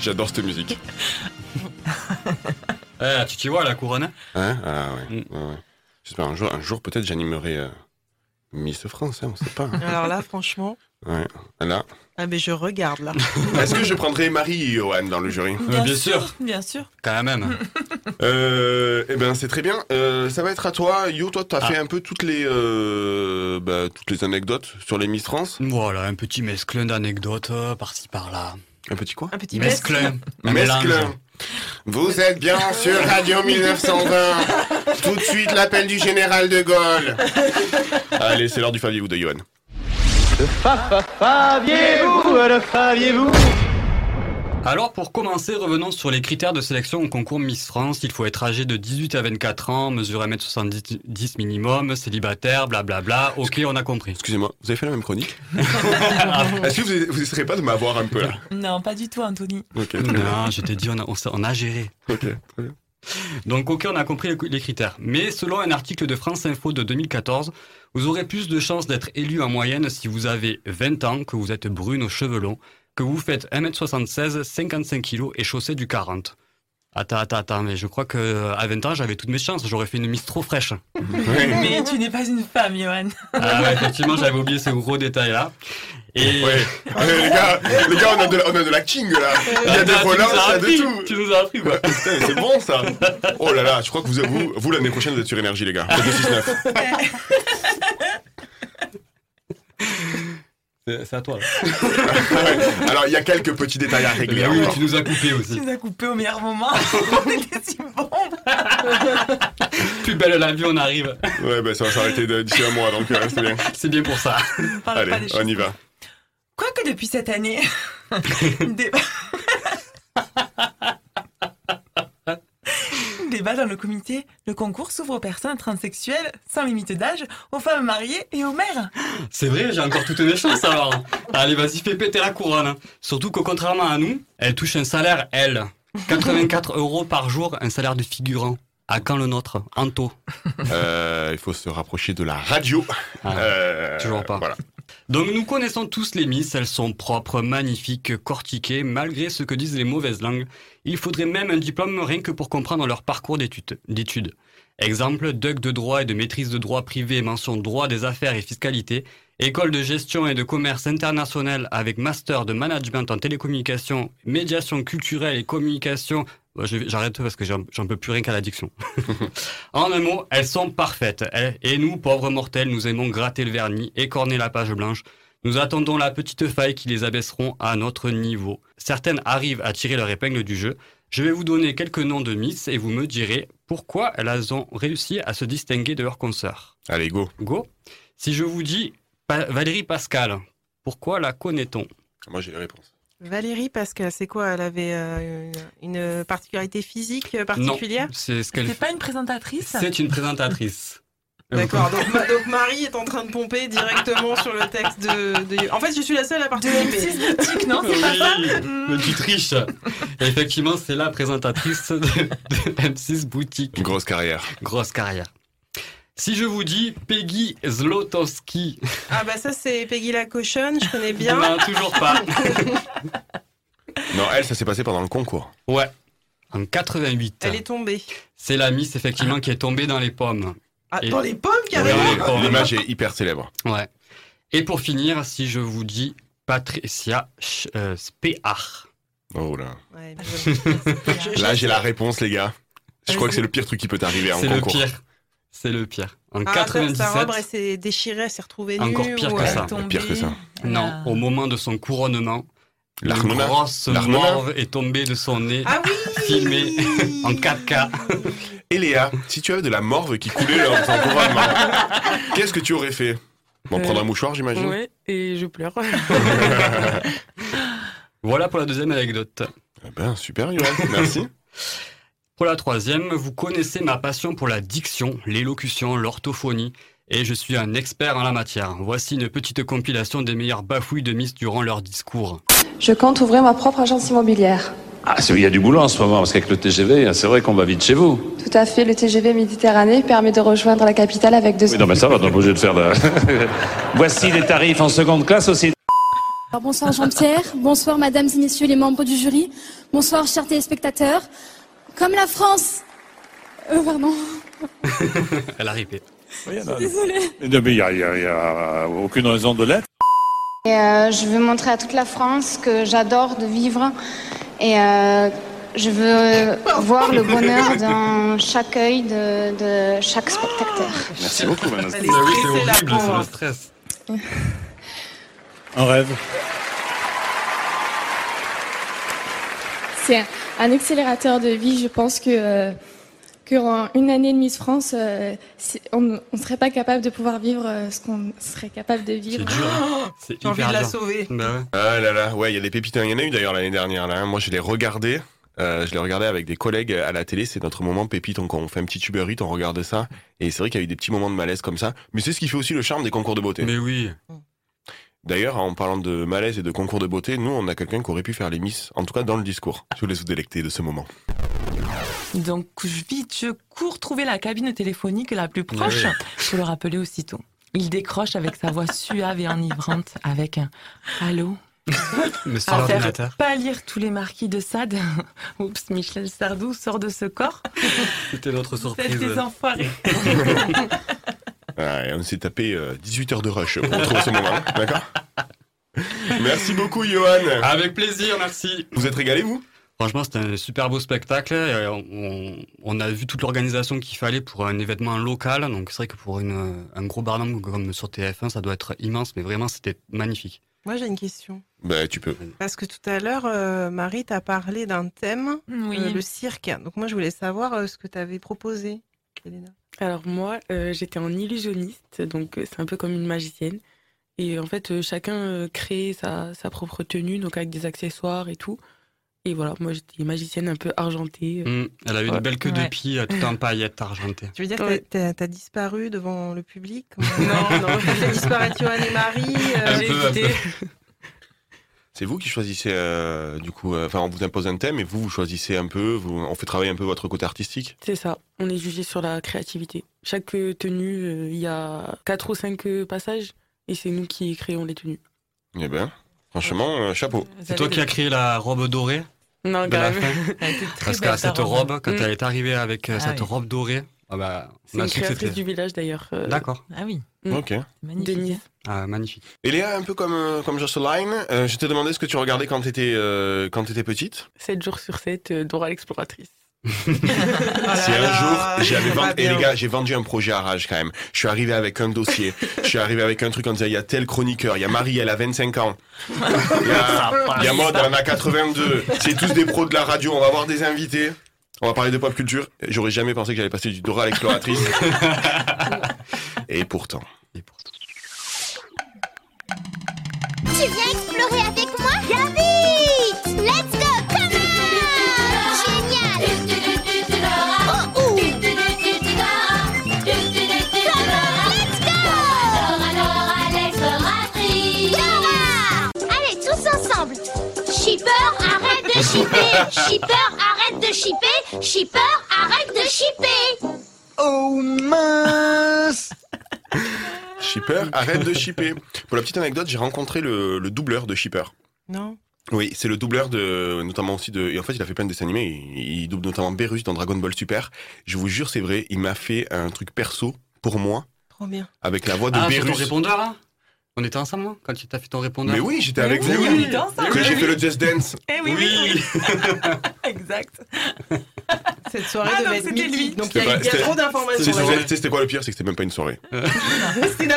J'adore cette musique. Eh, tu t'y vois la couronne hein Hein? Ah ouais. ouais, ouais. J'espère un jour, un jour peut-être j'animerai euh, Miss France, hein, on sait pas. Alors là, franchement, Ouais. Là. Ah mais je regarde là. (laughs) Est-ce que je prendrai Marie et Johan dans le jury Euh, Bien sûr. Bien sûr. Quand même. (laughs) Euh, eh ben c'est très bien. Euh, ça va être à toi, Yo. Toi, t'as Ah. fait un peu toutes les euh, bah, toutes les anecdotes sur les Miss France. Voilà, un petit mesclin d'anecdotes euh, par-ci par-là. Un petit quoi? Un petit Mesclin. Un Mesclin. mélange. Vous êtes bien (laughs) sur Radio 1920. Tout de suite l'appel du général de Gaulle. Allez, c'est l'heure du Faviez-vous de Johan. Faviez-vous, le faviez-vous Alors pour commencer, revenons sur les critères de sélection au concours Miss France. Il faut être âgé de 18 à 24 ans, mesurer 1m70 minimum, célibataire, blablabla. Ok, on a compris. Excusez-moi, vous avez fait la même chronique? (laughs) (laughs) Est-ce que vous, vous essaierez pas de m'avoir un peu là? Non, pas du tout, Anthony. Non, je t'ai dit, on a, on a géré. Ok, très bien. Donc ok, on a compris les- critères. Mais selon un article de France Info de 2014, vous aurez plus de chances d'être élu en moyenne si vous avez 20 ans, que vous êtes brune aux cheveux longs, que vous faites 1m76, 55 kg et chaussé du 40. Attends, attends, attends, mais je crois que à 20 ans, j'avais toutes mes chances. J'aurais fait une Miss trop fraîche. (laughs) Mais tu n'es pas une femme, Johan. Ah ouais, effectivement, j'avais oublié ce gros détail-là. Et... Ouais. Les gars, les gars, on a de, la- on a de l'acting là. Il y a des Attends, tu relances, nous as il y a appris, de tout. Tu nous as appris, quoi. Putain, c'est bon ça. Oh là là, je crois que vous, vous, vous l'année prochaine, vous êtes sur énergie, les gars. Faites le 6-9. C'est à toi. là. (laughs) Alors, il y a quelques petits détails à régler. Oui, encore. tu nous as coupé aussi. Tu nous as coupé au meilleur moment. (laughs) T'es si bon. (laughs) Plus belle la vie, on arrive. Ouais, bah ça va s'arrêter d'ici un mois, donc euh, c'est bien. C'est bien pour ça. Parle Allez, pas des on choses. y va. Quoique depuis cette année, des... débat dans le comité, le concours s'ouvre aux personnes transsexuelles, sans limite d'âge, aux femmes mariées et aux mères. C'est vrai, j'ai encore toutes mes chances alors. Allez, vas-y, fais péter la couronne. hein. Surtout que contrairement à nous, elle touche un salaire, elle. 84 euros par jour, un salaire de figurant. À quand le nôtre Anto? Euh, il faut se rapprocher de la radio. Ah, Euh, toujours pas. Voilà. Donc nous connaissons tous les Miss, elles sont propres, magnifiques, cortiquées, malgré ce que disent les mauvaises langues. Il faudrait même un diplôme rien que pour comprendre leur parcours d'études. Exemple, DUC de droit et de maîtrise de droit privé, mention droit des affaires et fiscalité, école de gestion et de commerce international avec master de management en télécommunication, médiation culturelle et communication. Bon, J'arrête parce que j'en peux plus rien qu'à l'addiction. (laughs) En un mot, elles sont parfaites. Elles- Et nous, pauvres mortels, nous aimons gratter le vernis, écorner la page blanche. Nous attendons la petite faille qui les abaisseront à notre niveau. Certaines arrivent à tirer leur épingle du jeu. Je vais vous donner quelques noms de Miss et vous me direz pourquoi elles ont réussi à se distinguer de leurs consoeurs. Allez, go. Go. Si je vous dis Pa- Valérie Pascal, pourquoi la connaît-on? Moi, j'ai les réponses. Valérie Pascal, c'est quoi? Elle avait euh, une, particularité physique euh, Non, particulière c'est ce qu'elle C'est pas une présentatrice? C'est une présentatrice. D'accord, donc, ma- donc Marie est en train de pomper directement sur le texte de, de- En fait, je suis la seule à participer. boutique, non C'est pas ça mais tu triches. Et effectivement, c'est la présentatrice de, de M6 Boutique. Une grosse carrière. Grosse carrière. Si je vous dis Peggy Zlotowski, Ah bah ça c'est Peggy la cochonne, je connais bien. non, toujours pas. Non, elle, ça s'est passé pendant le concours. Ouais, en 88. Elle est tombée. C'est la Miss, effectivement, qui est tombée dans les pommes. Ah, Et- dans les pommes carrément. L'image est hyper célèbre. Ouais. Et pour finir, si je vous dis Patricia euh, Spear. Oh là. Ouais, Là, j'ai la réponse, les gars. Je crois que c'est le pire truc qui peut t'arriver en C'est le concours. pire. C'est le pire. En Ah, 97. Sa robe, elle s'est déchirée, elle s'est retrouvée nue. Encore pire ou que elle- ça. Pire que ça. Non, au moment de son couronnement, L'Arnona grosse morve est tombée de son nez, Ah oui filmée en 4K. Et Léa, si tu avais de la morve qui coulait couronnement, qu'est-ce que tu aurais fait? Bon, prendre un mouchoir, j'imagine Ouais, et je pleure. (laughs) Voilà pour la deuxième anecdote. Eh ben, super, Yoann. Merci. (laughs) Pour la troisième, vous connaissez ma passion pour la diction, l'élocution, l'orthophonie, et je suis un expert en la matière. Voici une petite compilation des meilleures bafouilles de Miss durant leur discours. Je compte ouvrir ma propre agence immobilière. Ah, c'est- il y a du boulot en ce moment, parce qu'avec le TGV, c'est vrai qu'on va vite chez vous. Tout à fait, le TGV Méditerranée permet de rejoindre la capitale avec deux Oui, non, mais ça va, on est obligé de faire la... (laughs) Voici les tarifs en seconde classe aussi. Alors, bonsoir Jean-Pierre, bonsoir mesdames et messieurs les membres du jury, bonsoir chers téléspectateurs. Comme la France... Euh, pardon, (laughs) Elle a ripé. désolée. Non, mais il n'y a, il y a- il y a aucune raison de l'être. Et, euh, je veux montrer à toute la France que j'adore de vivre et euh, je veux voir le bonheur (laughs) dans chaque œil de, de chaque spectateur. Merci beaucoup, Bah oui, c'est horrible, c'est le stress. Un rêve. C'est un accélérateur de vie. Je pense que, euh, que en une année de Miss France, euh, c'est- on ne serait pas capable de pouvoir vivre euh, ce qu'on serait capable de C'est vivre. dur. hein. C'est J'ai envie de la dur. sauver. Bah ouais. Ah là là, ouais, il y a des pépites. Il y en a eu d'ailleurs l'année dernière. Là. hein. Moi, je l'ai regardé. euh, je l'ai regardé avec des collègues à la télé. C'est notre moment pépite. Donc, on fait un petit Uber Eats, on regarde ça. Et c'est vrai qu'il y a eu des petits moments de malaise comme ça. Mais c'est ce qui fait aussi le charme des concours de beauté. Mais oui. D'ailleurs, en parlant de malaise et de concours de beauté, nous, on a quelqu'un qui aurait pu faire les Miss, en tout cas dans le discours. Je vous laisse vous délecter de ce moment. Donc, vite, je cours trouver la cabine téléphonique la plus proche Oui. pour le rappeler aussitôt. Il décroche avec sa voix suave et enivrante avec un Allô? Mais sur à l'ordinateur. faire pas lire tous les marquis de Sade. (laughs) Oups, Michel Sardou sort de ce corps. C'était notre Faites surprise. des enfoirés. (laughs) On s'est tapé euh, 18 heures de rush pour retrouver ce moment, (laughs) d'accord? Merci beaucoup, Johan. Avec plaisir, merci. Vous êtes régalé, vous? Franchement, c'était un super beau spectacle. On, on a vu toute l'organisation qu'il fallait pour un événement local. Donc c'est vrai que pour une, un gros barnum comme sur TF1, ça doit être immense, mais vraiment, c'était magnifique. Moi, j'ai une question. Bah, tu peux. Parce que tout à l'heure, euh, Marie t'a parlé d'un thème, Oui. euh, le cirque. Donc moi, je voulais savoir euh, ce que tu avais proposé, Elena. Alors moi, euh, j'étais en illusionniste, donc euh, c'est un peu comme une magicienne. Et en fait, euh, chacun euh, crée sa, sa propre tenue, donc avec des accessoires et tout. Et voilà, moi j'étais magicienne un peu argentée. Mm, elle avait Ouais. une belle queue de Ouais. pie, euh, tout en paillettes argentées. Tu veux dire que Ouais. t'as- disparu devant le public (laughs) Non, non. T'as fait disparaître Johan et Marie euh, Un j'ai un. (laughs) C'est vous qui choisissez, euh, du coup, euh, enfin, on vous impose un thème et vous, vous choisissez un peu, vous, on fait travailler un peu votre côté artistique. C'est ça, on est jugé sur la créativité. Chaque euh, tenue, euh, il y a quatre ou cinq euh, passages et c'est nous qui créons les tenues. Eh ben, franchement, euh, chapeau. C'est toi qui as créé la robe dorée Non, de la fin (laughs) Parce qu'à cette robe. robe, quand Mm. elle est arrivée avec Ah cette oui. robe dorée, ah bah, C'est une créatrice du village d'ailleurs. euh, D'accord. Ah oui, Mm. Ok. magnifique. Denise. Ah, magnifique. Et Léa, un peu comme, euh, comme Jocelyn, euh, je t'ai demandé ce que tu regardais quand t'étais euh, quand t'étais petite. 7 jours sur 7, Dora l'exploratrice. (laughs) Si un jour j'avais vendu, et les gars, j'ai vendu un projet à rage quand même. Je suis arrivé avec un dossier, je suis arrivé avec un truc en disant il y a tel chroniqueur, il y a Marie, elle a 25 ans, il y a, il y a Maud, elle en a 82. C'est tous des pros de la radio, on va avoir des invités. On va parler de pop culture. J'aurais jamais pensé que j'allais passer du Dora à l'exploratrice. (laughs) Et pourtant. Tu viens explorer avec moi vite Let's go Come on! Génial! Oh, Dora! Allez, tous ensemble. Shipper, arrête de shipper. Shipper, arrête de shipper Shipper, arrête de shipper Oh mince Shipper, arrête de shipper. Pour la petite anecdote, j'ai rencontré le, le doubleur de Shipper. Non Oui, c'est le doubleur de, notamment aussi de, et en fait, il a fait plein de dessins animés. Il, il double notamment Berus dans Dragon Ball Super. Je vous jure, c'est vrai, il m'a fait un truc perso pour moi Trop bien. avec la voix de Ah, sur ton Berus. répondeur, là? On était ensemble, non? Quand tu t'as fait ton répondeur? Mais oui, j'étais avec oui, vous. on était ensemble. Que j'ai Oui. fait le Just Dance. Eh oui, oui, oui. (laughs) exact. Cette soirée Ah, devait être mythique. lui. Donc il y a, trop d'informations. c'était quoi le pire? C'est que c'était même pas une soirée. (laughs) C'était.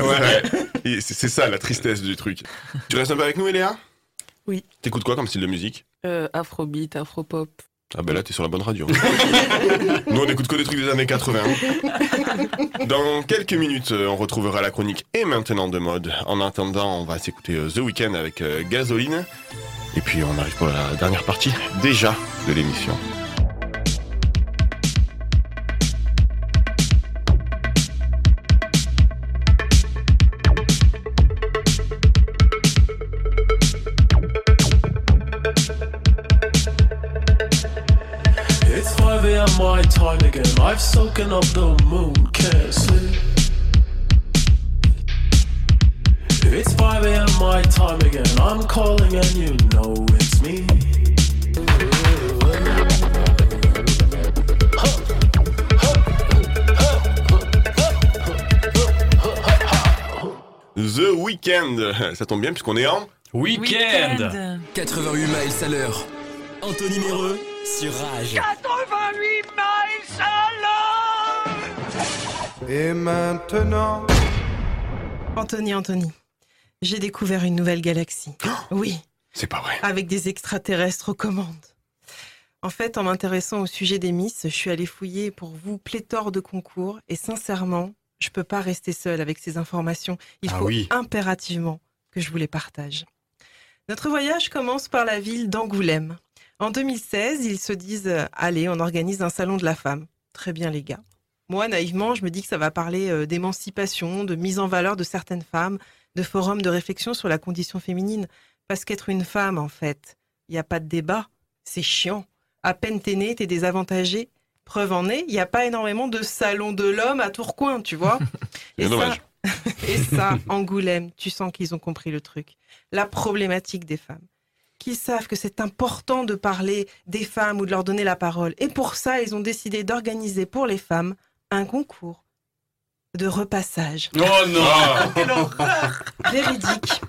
Ouais. Et C'est c'est ça la tristesse du truc. Tu restes un peu avec nous, Eléa? Oui. T'écoutes quoi comme style de musique? Euh, Afrobeat, Afropop. Ah ben là, t'es sur la bonne radio. (laughs) Nous, on écoute que des trucs des années 80. Dans quelques minutes, euh, on retrouvera la chronique et maintenant de mode. En attendant, on va s'écouter euh, The Weeknd avec euh, Gasoline. Et puis, on arrive pour la dernière partie, déjà, de l'émission. a.m. my time again. I've soaken up the moon, can't sleep. It's 5 a.m. my time again. I'm calling and you know it's me. The Weeknd, (laughs) ça tombe bien puisqu'on est en... Week-end 88 miles à l'heure. Anthony Méreux sur Rage. Et maintenant Anthony, Anthony, j'ai découvert une nouvelle galaxie. Oui, C'est pas vrai. avec des extraterrestres aux commandes. En fait, en m'intéressant au sujet des Miss, je suis allée fouiller pour vous pléthore de concours et sincèrement, je peux pas rester seule avec ces informations. Il Ah faut oui. impérativement que je vous les partage. Notre voyage commence par la ville d'Angoulême. En 2016, ils se disent Allez, on organise un salon de la femme. Très bien, les gars. Moi, naïvement, je me dis que ça va parler euh, d'émancipation, de mise en valeur de certaines femmes, de forums de réflexion sur la condition féminine. Parce qu'être une femme, en fait, il n'y a pas de débat. C'est chiant. À peine t'es né, t'es désavantagé. Preuve en est, il n'y a pas énormément de salons de l'homme à Tourcoing, tu vois. (laughs) Et ça. (laughs) Et ça, Angoulême, tu sens qu'ils ont compris le truc. La problématique des femmes. Qu'ils savent que c'est important de parler des femmes ou de leur donner la parole. Et pour ça, ils ont décidé d'organiser pour les femmes un concours de repassage. Oh non (laughs) Quelle horreur Véridique.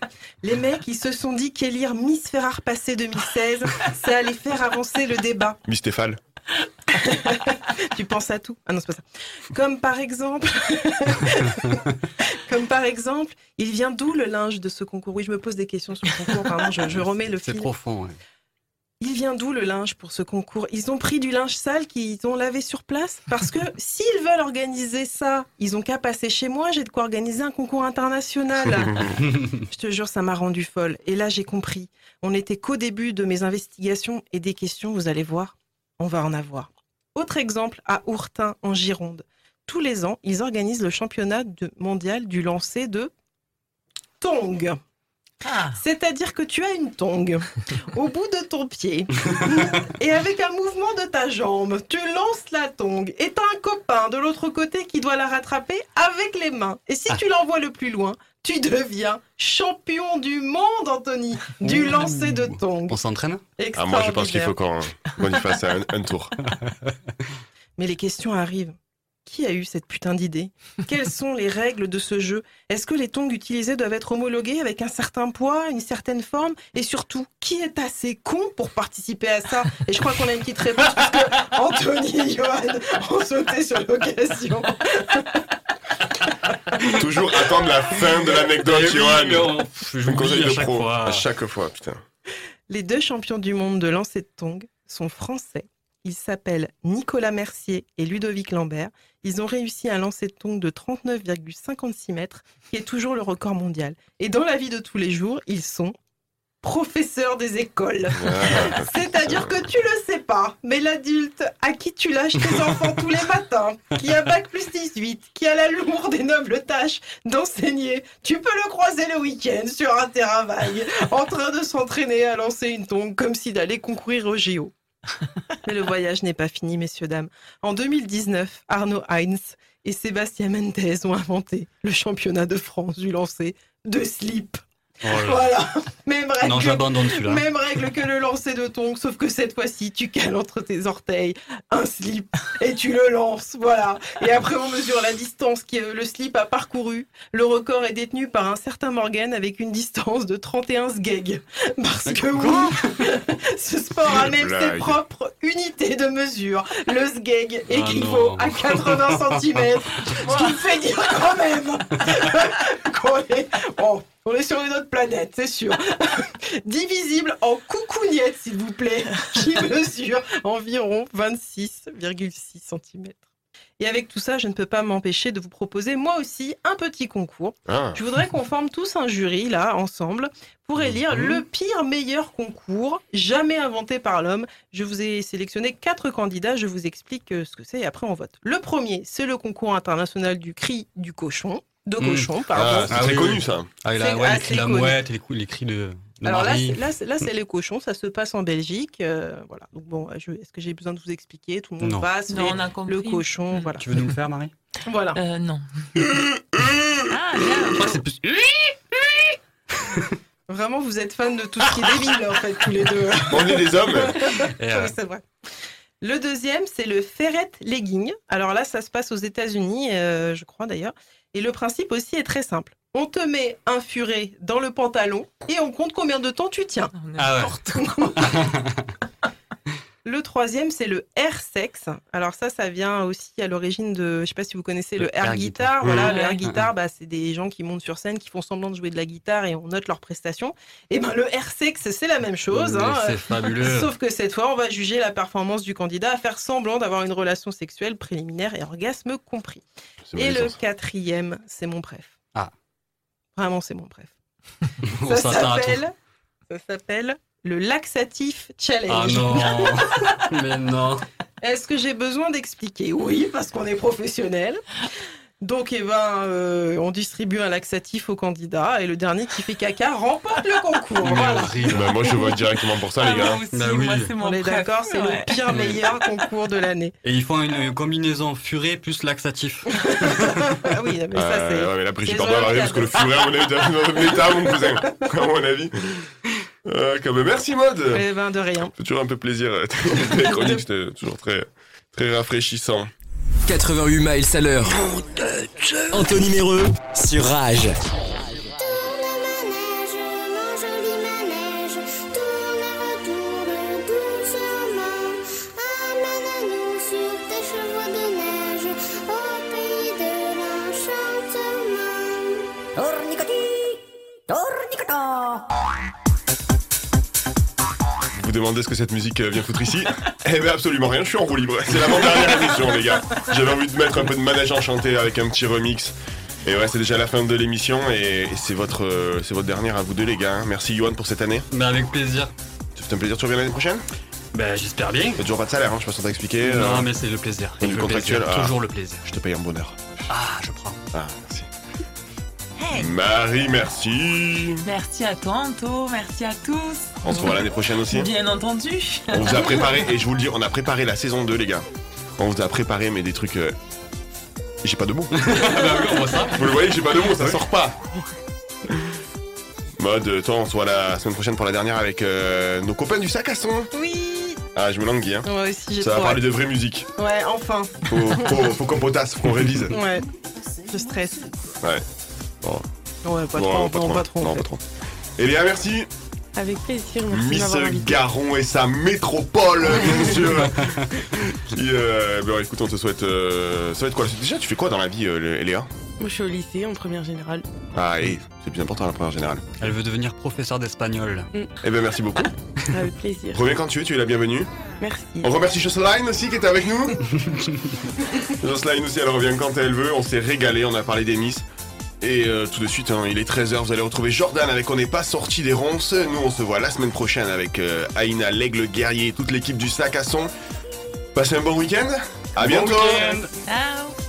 Les mecs, ils se sont dit qu'élire Miss Ferrar passé 2016, ça allait faire avancer le débat. Miss Stéphane. (laughs) Tu penses à tout Ah non, c'est pas ça. Comme par exemple, (laughs) comme par exemple, il vient d'où le linge de ce concours? Oui, je me pose des questions sur le concours. Pardon, je, je remets le C'est fil. profond. ouais. Il vient d'où le linge pour ce concours? Ils ont pris du linge sale qu'ils ont lavé sur place? Parce que (laughs) s'ils veulent organiser ça, ils ont qu'à passer chez moi, j'ai de quoi organiser un concours international. (laughs) Je te jure, ça m'a rendu folle. Et là, j'ai compris. On n'était qu'au début de mes investigations et des questions, vous allez voir, on va en avoir. Autre exemple, à Ourtin, en Gironde. Tous les ans, ils organisent le championnat de- mondial du lancer de tong. C'est-à-dire que tu as une tongue (laughs) au bout de ton pied et avec un mouvement de ta jambe, tu lances la tongue et tu as un copain de l'autre côté qui doit la rattraper avec les mains. Et si tu l'envoies le plus loin, tu deviens champion du monde, Anthony, du lancer de tongue. On s'entraîne? Ah, moi, je pense qu'il faut qu'on qu'on y fasse un, un tour. (laughs) Mais les questions arrivent. Qui a eu cette putain d'idée? Quelles sont les règles de ce jeu? Est-ce que les tongs utilisés doivent être homologués avec un certain poids, une certaine forme? Et surtout, qui est assez con pour participer à ça? Et je crois qu'on a une petite réponse parce que Anthony et Johan ont sauté sur l'occasion. (laughs) Toujours attendre la fin de l'anecdote, Eh Johan. Je me conseille à de chaque pro. fois. À chaque fois, putain. Les deux champions du monde de lancer de tongs sont français. Ils s'appellent Nicolas Mercier et Ludovic Lambert. Ils ont réussi à lancer de tongs de 39,56 mètres, qui est toujours le record mondial. Et dans la vie de tous les jours, ils sont professeurs des écoles. Ah, (laughs) C'est-à-dire que tu le sais pas, mais l'adulte à qui tu lâches tes enfants tous les matins, qui a bac plus 18, qui a la lourde et noble tâche d'enseigner, tu peux le croiser le week-end sur un terrain vague, en train de s'entraîner à lancer une tongue comme s'il allait concourir au JO. Mais le voyage n'est pas fini, messieurs, dames. En 2019, Arnaud Heinz et Sébastien Mendes ont inventé le championnat de France du lancer de slip. Oh là. Voilà, même règle, Non, j'abandonne celui-là. même règle que le lancer de tongs, sauf que cette fois-ci, tu cales entre tes orteils un slip et tu le lances, voilà. Et après, on mesure la distance que le slip a parcouru. Le record est détenu par un certain Morgan avec une distance de 31 sgeg. Parce que oui, ce sport a même ses propres unités de mesure. Le sgeg équivaut non. à 80 cm, ce qui fait dire quand même qu'on est, bon, on est sur une autre planète, c'est sûr. (laughs) Divisible en coucougnettes, s'il vous plaît, qui (laughs) mesure environ 26,6 cm. Et avec tout ça, je ne peux pas m'empêcher de vous proposer moi aussi un petit concours. Ah. Je voudrais qu'on forme tous un jury, là, ensemble, pour élire Mhm. le pire meilleur concours jamais inventé par l'homme. Je vous ai sélectionné quatre candidats, je vous explique euh, ce que c'est et après on vote. Le premier, c'est le concours international du cri du cochon. De Mm. cochon, pardon. Ah, c'est très oui, connu, ça. Ah, il C'est a ouais, les assez cris de la mouette, et les, cris de, de Alors là, Marie. c'est- là, c'est- les cochons, ça se passe en Belgique. euh, voilà. Donc bon, est-ce que j'ai besoin de vous expliquer? Tout le monde Non. passe, Non, on a compris. le cochon, voilà. Tu veux nous le faire, Marie? (laughs) Voilà. Euh, non. (laughs) ah, c'est plus. Vraiment, vous êtes fans de tout ce qui est débile, en fait, tous les deux. (laughs) On est des hommes. Euh, Oui, c'est vrai. Le deuxième, c'est le ferret legging. Alors là, ça se passe aux États-Unis, euh, je crois d'ailleurs. Et le principe aussi est très simple. On te met un furet dans le pantalon et on compte combien de temps tu tiens. Ah ouais. (laughs) Le troisième, c'est le air sex. Alors ça, ça vient aussi à l'origine de, je sais pas si vous connaissez le, Le air air guitar. guitar. Voilà, Mmh. le air guitar, bah, c'est des gens qui montent sur scène, qui font semblant de jouer de la guitare et on note leurs prestations. Et ben le air sex, c'est la même chose. Hein. C'est fabuleux. (laughs) Sauf que cette fois, on va juger la performance du candidat à faire semblant d'avoir une relation sexuelle préliminaire et orgasme compris. Et le quatrième, c'est mon préf. Ah. Vraiment, c'est mon préf. (laughs) Ça s'appelle, ça s'appelle le laxatif Ah challenge. non (laughs) Mais non Est-ce que j'ai besoin d'expliquer? Oui, parce qu'on est professionnel. Donc, eh ben, euh, on distribue un laxatif aux candidats et le dernier qui fait caca remporte le concours. Voilà. Bah, moi, je vote directement pour ça, les gars. Bah oui. On est d'accord, c'est le pire meilleur concours de l'année. Et ils font une, une combinaison furet plus laxatif. (laughs) Ah oui, mais ça, c'est. Euh, ouais, mais là, Brigitte c'est Bardot, elle arrive parce que le furet, à mon avis, dans notre état, mon cousin. À mon avis. Euh, comme, merci, Mode. Eh ben, de rien. C'est toujours un peu plaisir. euh, Tes chroniques, (laughs) c'était toujours très, très rafraîchissant. 88 miles à l'heure. Anthony Méreux sur Rage. Demandez ce que cette musique euh, vient foutre ici Eh ben absolument rien, je suis en roue libre. C'est l'avant-dernière émission, les gars. J'avais envie de mettre un peu de manège enchanté avec un petit remix. Et ouais, c'est déjà la fin de l'émission et, et c'est votre, euh, c'est votre dernière à vous deux, les gars. Merci, Yohan, pour cette année. Mais avec plaisir. Ça fait un plaisir, tu reviens l'année prochaine? Ben, j'espère bien. T'as toujours pas de salaire, hein, je sais pas si on t'a expliqué. euh, Non, mais c'est le plaisir. niveau Le contractuel, plaisir. ah, Toujours le plaisir. Je te paye en bonheur. Ah, je prends. Ah, merci. Marie, merci. Merci à toi, Anto. Merci à tous. On se revoit l'année prochaine aussi. Bien entendu. On vous a préparé, et je vous le dis, on a préparé la saison 2, les gars. On vous a préparé, mais des trucs. euh, J'ai pas de mots. Vous le voyez, j'ai pas de mots, ça sort pas. Mode, toi, on se voit la semaine prochaine pour la dernière avec euh, nos copains du sac à son. Oui. Ah, je me languis, hein. Moi aussi, j'ai Ça va trop parler hâte. de vraie musique. Ouais, enfin. Faut, faut, faut qu'on potasse, faut qu'on révise. Ouais. Je stresse. Ouais. Bon. Ouais, pas trop, pas non, trop. pas trop. en Non, fait. pas trop. Eléa, merci. Avec plaisir, merci de Miss. Garon et sa métropole, (laughs) bien sûr. Qui, euh, ben, écoute, on te souhaite. euh, ça va être quoi? Déjà, tu fais quoi dans la vie, euh, Eléa Moi, je suis au lycée en première générale. Ah, et c'est plus important la première générale. Elle veut devenir professeur d'espagnol. Eh ben, merci beaucoup. (laughs) Avec plaisir. Reviens quand tu veux, tu es la bienvenue. Merci. On remercie Jocelyn aussi qui était avec nous. (laughs) Jocelyn aussi, elle revient quand elle veut. On s'est régalé, on a parlé des Miss. Et euh, tout de suite, hein, il est 13h, vous allez retrouver Jordan avec On n'est pas sorti des ronces. Nous, on se voit la semaine prochaine avec euh, Aïna, l'aigle guerrier, toute l'équipe du sac à son. Passez un bon week-end. À Bon bientôt. week-end. Ciao.